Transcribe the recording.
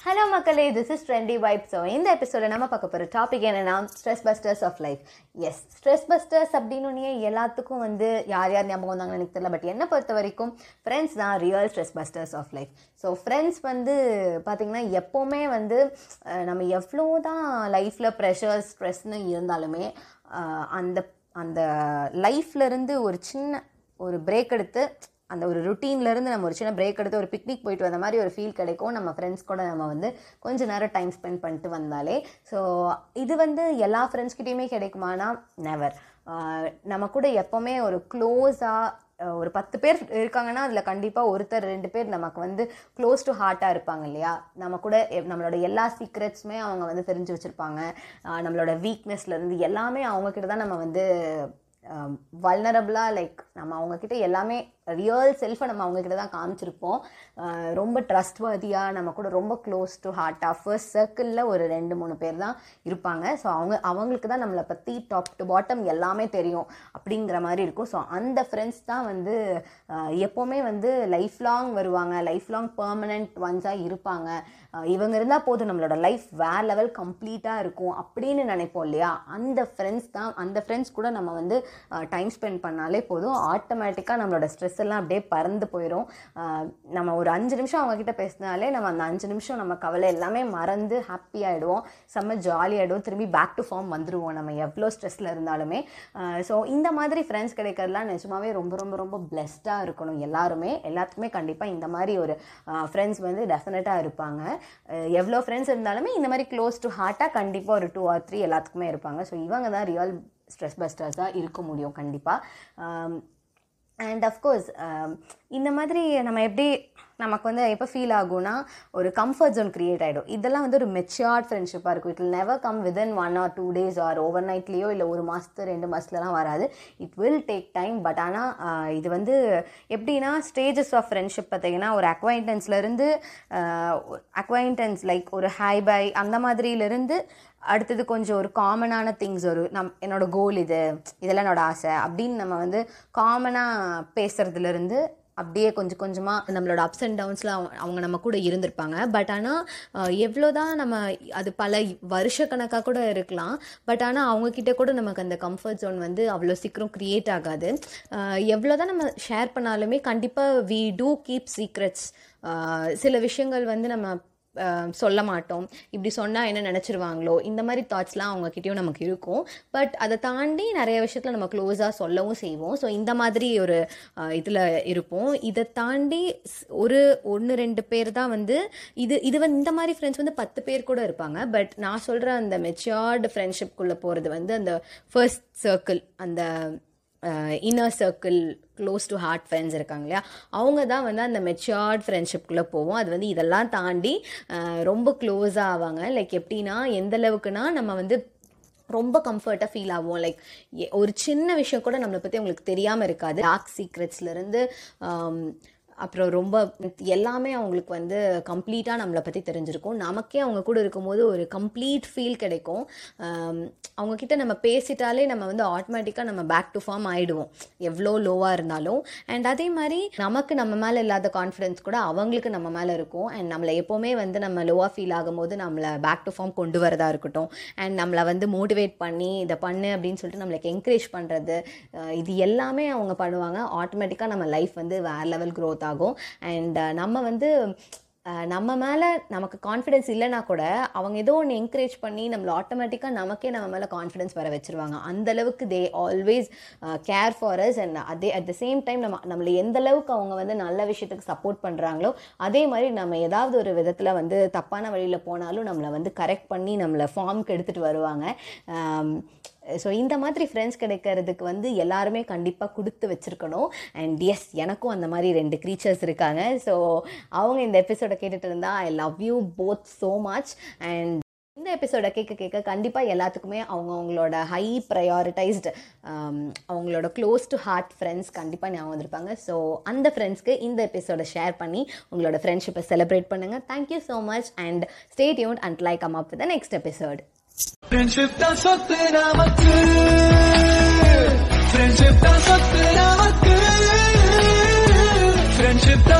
Hello மக்களே this is trendy vibe so இந்த எபிசோட நம்ம பார்க்க போகிற டாபிக் என்னன்னா stress busters of life yes stress busters அப்படின்னு எல்லாத்துக்கும் வந்து யார் யார் ஞாபகம் வந்தாங்கன்னு எனக்கு தெரியல. பட் என்னை பொறுத்த வரைக்கும் ஃப்ரெண்ட்ஸ் தான் real stress busters of life so friends வந்து பார்த்திங்கன்னா எப்போவுமே வந்து நம்ம எவ்வளோ தான் லைஃப்பில் ப்ரெஷர் ஸ்ட்ரெஸ்னு இருந்தாலுமே அந்த அந்த லைஃப்லேருந்து ஒரு சின்ன ஒரு பிரேக் எடுத்து அந்த ஒரு ருட்டீன்லேருந்து இருந்து நம்ம ஒரு சின்ன பிரேக் எடுத்து ஒரு பிக்னிக் போயிட்டு வந்த மாதிரி ஒரு ஃபீல் கிடைக்கும். நம்ம ஃப்ரெண்ட்ஸ் கூட நம்ம வந்து கொஞ்ச நேரம் டைம் ஸ்பெண்ட் பண்ணிட்டு வந்தாலே. ஸோ இது வந்து எல்லா ஃப்ரெண்ட்ஸ்கிட்டையுமே கிடைக்குமானா நெவர் நம்ம கூட எப்போவுமே ஒரு க்ளோஸாக ஒரு பத்து பேர் இருக்காங்கன்னா அதில் கண்டிப்பாக ஒருத்தர் ரெண்டு பேர் நமக்கு வந்து க்ளோஸ் டு ஹார்ட்டாக இருப்பாங்க இல்லையா? நம்ம கூட நம்மளோட எல்லா சீக்ரெட்ஸுமே அவங்க வந்து தெரிஞ்சு வச்சுருப்பாங்க. நம்மளோட வீக்னஸ்லேருந்து எல்லாமே அவங்கக்கிட்ட தான் நம்ம வந்து வல்னரபுளாக லைக் நம்ம அவங்கக்கிட்ட எல்லாமே ரியல் செல்ஃபை நம்ம அவங்கக்கிட்ட தான் காமிச்சிருப்போம். ரொம்ப ரொம்ப ட்ரஸ்ட்வர்தியாக நம்ம கூட ரொம்ப க்ளோஸ் டு ஹார்ட்டாக ஃபர்ஸ்ட் சர்க்கிளில் ஒரு ரெண்டு மூணு பேர் தான் இருப்பாங்க. ஸோ அவங்க அவங்களுக்கு தான் நம்மளை பற்றி டாப் டு பாட்டம் எல்லாமே தெரியும் அப்படிங்கிற மாதிரி இருக்கும். ஸோ அந்த ஃப்ரெண்ட்ஸ் தான் வந்து எப்போவுமே வந்து லைஃப் லாங் வருவாங்க. லைஃப் லாங் பர்மனெண்ட் ஒன்ஸாக இருப்பாங்க. இவங்க இருந்தால் போதும் நம்மளோட லைஃப் வேற லெவல் கம்ப்ளீட்டாக இருக்கும் அப்படின்னு நினைப்போம் இல்லையா? அந்த ஃப்ரெண்ட்ஸ் தான் அந்த ஃப்ரெண்ட்ஸ் கூட நம்ம வந்து டைம் ஸ்பெண்ட் பண்ணாலே போதும். ஆட்டோமேட்டிக்காக நம்மளோட ஸ்ட்ரெஸ் எல்லாம் அப்படியே பறந்து போயிடும் நம்ம ஒரு அஞ்சு நிமிஷம் அவங்க கிட்ட பேசினாலே நம்ம அந்த அஞ்சு நிமிஷம் நம்ம கவலை எல்லாமே மறந்து ஹாப்பி ஆகிடுவோம் செம்ம ஜாலி ஆகிடுவோம் திரும்பி பேக் டு ஃபார்ம் வந்துடுவோம் நம்ம எவ்வளோ ஸ்ட்ரெஸ்ஸில் இருந்தாலுமே. ஸோ இந்த மாதிரி ஃப்ரெண்ட்ஸ் கிடைக்கிறதுலாம் நிஜமாவே ரொம்ப ரொம்ப ரொம்ப பிளெஸ்டாக இருக்கணும் எல்லாருமே. எல்லாத்துக்குமே கண்டிப்பாக இந்த மாதிரி ஒரு ஃப்ரெண்ட்ஸ் வந்து டெஃபினட்டாக இருப்பாங்க. எவ்வளோ ஃப்ரெண்ட்ஸ் இருந்தாலுமே இந்த மாதிரி க்ளோஸ் டு ஹார்ட்டாக கண்டிப்பாக ஒரு டூ ஆர் த்ரீ எல்லாத்துக்குமே இருப்பாங்க. ஸோ இவங்க தான் ரியல் ஸ்ட்ரெஸ் பஸ்டர்ஸாக இருக்க முடியும் கண்டிப்பாக அண்ட் அஃப்கோர்ஸ் um, இந்த மாதிரி நம்ம எப்படி நமக்கு வந்து எப்போ ஃபீல் ஆகும்னா ஒரு கம்ஃபர்ட் ஜோன் கிரியேட் ஆகிடும் இதெல்லாம் வந்து ஒரு மெச்சுவர்ட் ஃப்ரெண்ட்ஷிப்பாக இருக்கும். It will never come within one or two days or over நைட்லேயோ இல்லை ஒரு மாதத்து ரெண்டு மாதத்துலலாம் வராது. It will take time but ஆனால் இது வந்து எப்படின்னா ஸ்டேஜஸ் ஆஃப் ஃப்ரெண்ட்ஷிப் பார்த்தீங்கன்னா ஒரு அக்வைண்டன்ஸ்லேருந்து அக்வைண்டன்ஸ் லைக் ஒரு ஹை பை அந்த மாதிரியிலேருந்து அடுத்தது கொஞ்சம் ஒரு காமனான திங்ஸ் ஒரு நம் என்னோடய கோல் இது இதெல்லாம் என்னோடய ஆசை அப்படின்னு நம்ம வந்து காமனாக பேசுகிறதுலேருந்து அப்படியே கொஞ்சம் கொஞ்சமாக நம்மளோட அப்ஸ் அண்ட் டவுன்ஸில் அவங்க அவங்க நம்ம கூட இருந்திருப்பாங்க. பட் ஆனால் எவ்வளோ தான் நம்ம அது பல வருஷ கணக்காக கூட இருக்கலாம். பட் ஆனால் அவங்கக்கிட்ட கூட நமக்கு அந்த கம்ஃபர்ட் ஜோன் வந்து அவ்வளோ சீக்கிரம் க்ரியேட் ஆகாது. எவ்வளோ தான் நம்ம ஷேர் பண்ணாலுமே கண்டிப்பாக வி டூ கீப் சீக்ரெட்ஸ் சில விஷயங்கள் வந்து நம்ம சொல்ல மாட்டோம். இப்படி சொன்னால் என்ன நினச்சிருவாங்களோ? இந்த மாதிரி தாட்ஸ்லாம் அவங்கக்கிட்டேயும் நமக்கு இருக்கும். பட் அதை தாண்டி நிறைய விஷயத்தில் நம்ம க்ளோஸாக சொல்லவும் செய்வோம். ஸோ இந்த மாதிரி ஒரு இதில் இருப்போம். இதை தாண்டி ஒரு ஒன்று ரெண்டு பேர் தான் வந்து இது இது வந்து இந்த மாதிரி ஃப்ரெண்ட்ஸ் வந்து பத்து பேர் கூட இருப்பாங்க. பட் நான் சொல்கிற அந்த மெச்சோர்டு ஃப்ரெண்ட்ஷிப்குள்ளே போகிறது வந்து அந்த ஃபர்ஸ்ட் சர்க்கிள் அந்த inner circle close to heart friends இருக்காங்க இல்லையா? அவங்க தான் வந்து அந்த மெச்சோர்ட் ஃப்ரெண்ட்ஷிப்குள்ளே போவோம். அது வந்து இதெல்லாம் தாண்டி ரொம்ப க்ளோஸாக ஆவாங்க. லைக் எப்படின்னா எந்த அளவுக்குனா நம்ம வந்து ரொம்ப கம்ஃபர்ட்டாக ஃபீல் ஆகும் லைக் ஒரு சின்ன விஷயம் கூட நம்மளை பற்றி அவங்களுக்கு தெரியாமல் இருக்காது. டார்க் சீக்ரெட்ஸ்லேருந்து அப்புறம் ரொம்ப எல்லாமே அவங்களுக்கு வந்து கம்ப்ளீட்டாக நம்மளை பற்றி தெரிஞ்சிருக்கும். நமக்கே அவங்க கூட இருக்கும்போது ஒரு கம்ப்ளீட் ஃபீல் கிடைக்கும். அவங்கக்கிட்ட நம்ம பேசிட்டாலே நம்ம வந்து ஆட்டோமேட்டிக்காக நம்ம பேக் டு ஃபார்ம் ஆகிடுவோம் எவ்வளோ லோவாக இருந்தாலும். அண்ட் அதே மாதிரி நமக்கு நம்ம மேலே இல்லாத கான்ஃபிடென்ஸ் கூட அவங்களுக்கு நம்ம மேலே இருக்கும். அண்ட் நம்மளை எப்போவுமே வந்து நம்ம லோவாக ஃபீல் ஆகும்போது நம்மளை பேக் டு ஃபார்ம் கொண்டு வரதா இருக்கட்டும். அண்ட் நம்மளை வந்து மோட்டிவேட் பண்ணி இதை பண்ணு அப்படின்னு சொல்லிட்டு நம்மளுக்கு என்கரேஜ் பண்ணுறது இது எல்லாமே அவங்க பண்ணுவாங்க. ஆட்டோமேட்டிக்காக நம்ம லைஃப் வந்து வேறு லெவல் க்ரோத் ஆகும் ஆகும். அண்ட் uh, நம்ம வந்து uh, நம்ம மேலே நமக்கு கான்ஃபிடென்ஸ் இல்லைனா கூட அவங்க ஏதோ ஒன்று என்கரேஜ் பண்ணி நம்மளை ஆட்டோமேட்டிக்காக நமக்கே நம்ம மேலே கான்ஃபிடென்ஸ் வர வச்சுருவாங்க. அந்த அளவுக்கு they always care for us and அதே அட் த சேம் டைம் நம்ம நம்மளை எந்த அளவுக்கு அவங்க வந்து நல்ல விஷயத்துக்கு சப்போர்ட் பண்ணுறாங்களோ அதே மாதிரி நம்ம ஏதாவது ஒரு விதத்தில் வந்து தப்பான வழியில் போனாலும் நம்மளை வந்து கரெக்ட் பண்ணி நம்மளை ஃபார்முக்கு எடுத்துகிட்டு வருவாங்க. Um, ஸோ இந்த மாதிரி ஃப்ரெண்ட்ஸ் கிடைக்கிறதுக்கு வந்து எல்லாருமே கண்டிப்பாக கொடுத்து வச்சுருக்கணும். அண்ட் எஸ் எனக்கும் அந்த மாதிரி ரெண்டு க்ரீச்சர்ஸ் இருக்காங்க. ஸோ அவங்க இந்த எபிசோடை கேட்டுட்டு இருந்தா I love you both so much and இந்த எபிசோடை கேட்க கேட்க கண்டிப்பாக எல்லாத்துக்குமே அவங்க அவங்களோட ஹை ப்ரையாரிட்டைஸ்டு um, அவங்களோட க்ளோஸ் டு ஹார்ட் ஃப்ரெண்ட்ஸ் கண்டிப்பாக ஞாபகம் வந்திருப்பாங்க. ஸோ அந்த ஃப்ரெண்ட்ஸ்க்கு இந்த எபிசோடை ஷேர் பண்ணி உங்களோட ஃப்ரெண்ட்ஷிப்பை செலிப்ரேட் பண்ணுங்கள் thank you so much and stay tuned and like come up with next episode friendship தான் சொத்து நமக்கு. ஃப்ரெண்ட்ஷிப் தான் சொத்து நமக்கு. ஃப்ரெண்ட்ஷிப் தான் சொத்து